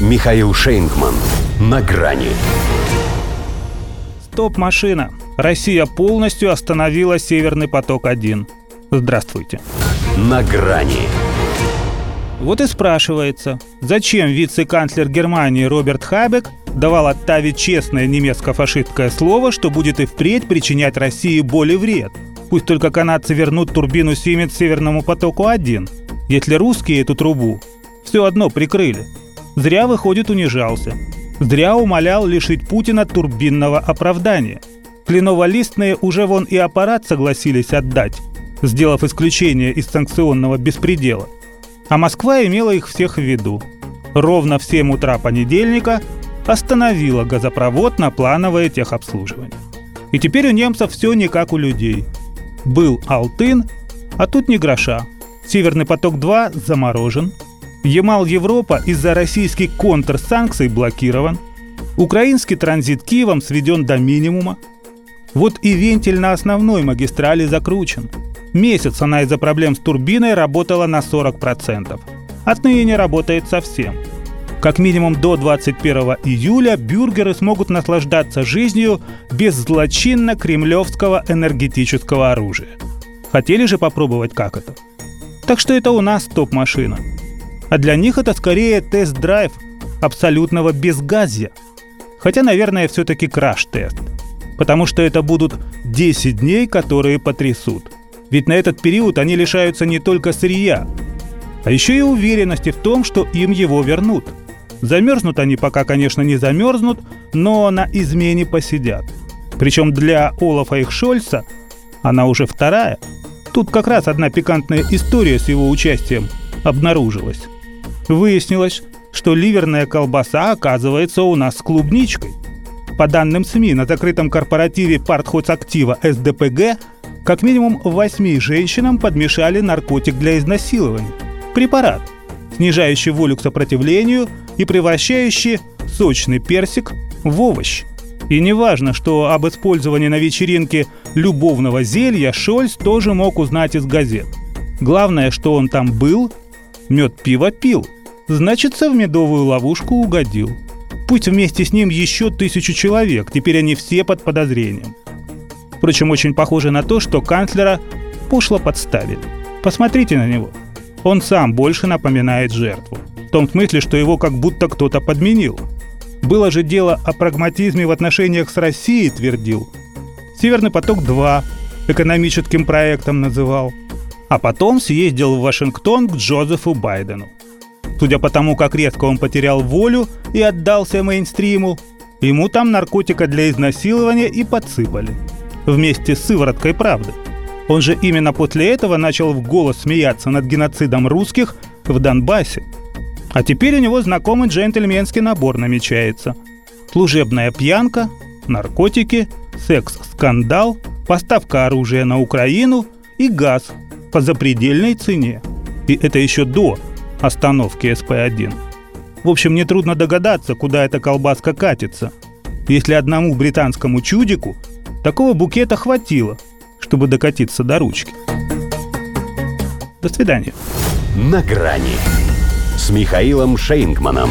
Михаил Шейнгман. На грани. Стоп, машина. Россия полностью остановила Северный поток-1. Здравствуйте. На грани. Вот и спрашивается, зачем вице-канцлер Германии Роберт Хабек давал Оттаве честное немецко-фашистское слово, что будет и впредь причинять России боль и вред. Пусть только канадцы вернут турбину Сименс Северному потоку-1, если русские эту трубу все одно прикрыли. Зря, выходит, унижался. Зря умолял лишить Путина турбинного оправдания. Клиново-листные уже вон и аппарат согласились отдать, сделав исключение из санкционного беспредела. А Москва имела их всех в виду. Ровно в 7 утра понедельника остановила газопровод на плановое техобслуживание. И теперь у немцев все не как у людей. Был Алтын, а тут не гроша. Северный поток-2 заморожен. Ямал-Европа из-за российских контрсанкций блокирован. Украинский транзит Киевом сведен до минимума. Вот и вентиль на основной магистрали закручен. Месяц она из-за проблем с турбиной работала на 40%. Отныне не работает совсем – как минимум до 21 июля бюргеры смогут наслаждаться жизнью без злочинно-кремлевского энергетического оружия. Хотели же попробовать как это? Так что это у нас топ-машина. А для них это скорее тест-драйв абсолютного безгазия. Хотя, наверное, все-таки краш-тест. Потому что это будут 10 дней, которые потрясут. Ведь на этот период они лишаются не только сырья, а еще и уверенности в том, что им его вернут – Замерзнут они пока, конечно, не замерзнут, но на измене посидят. Причем для Олафа их Шольца она уже вторая. Тут как раз одна пикантная история с его участием обнаружилась. Выяснилось, что ливерная колбаса оказывается у нас с клубничкой. По данным СМИ, на закрытом корпоративе партхоцактива СДПГ как минимум восьми женщинам подмешали наркотик для изнасилования. Препарат, снижающий волю к сопротивлению – и превращающий сочный персик в овощ. И неважно, что об использовании на вечеринке любовного зелья Шольц тоже мог узнать из газет. Главное, что он там был, мед пиво пил. Значится, в медовую ловушку угодил. Пусть вместе с ним еще тысячу человек, теперь они все под подозрением. Впрочем, очень похоже на то, что канцлера пошло подставили. Посмотрите на него. Он сам больше напоминает жертву том смысле, что его как будто кто-то подменил. Было же дело о прагматизме в отношениях с Россией, твердил. «Северный поток-2» экономическим проектом называл. А потом съездил в Вашингтон к Джозефу Байдену. Судя по тому, как резко он потерял волю и отдался мейнстриму, ему там наркотика для изнасилования и подсыпали. Вместе с сывороткой правды. Он же именно после этого начал в голос смеяться над геноцидом русских в Донбассе – а теперь у него знакомый джентльменский набор намечается. Служебная пьянка, наркотики, секс-скандал, поставка оружия на Украину и газ по запредельной цене. И это еще до остановки СП-1. В общем, нетрудно догадаться, куда эта колбаска катится. Если одному британскому чудику такого букета хватило, чтобы докатиться до ручки. До свидания. На грани с Михаилом Шейнгманом.